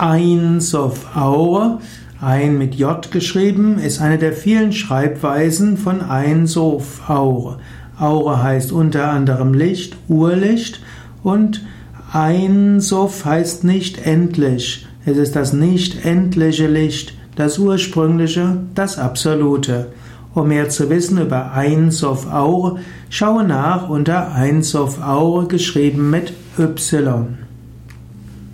Ein Sof Aur, ein mit J geschrieben, ist eine der vielen Schreibweisen von Ein Sof Aur. Aure heißt unter anderem Licht, Urlicht und Ein Sof heißt nicht endlich. Es ist das nicht endliche Licht, das ursprüngliche, das absolute. Um mehr zu wissen über Ein Sof Aur, schaue nach unter Ein Sof Aur geschrieben mit Y.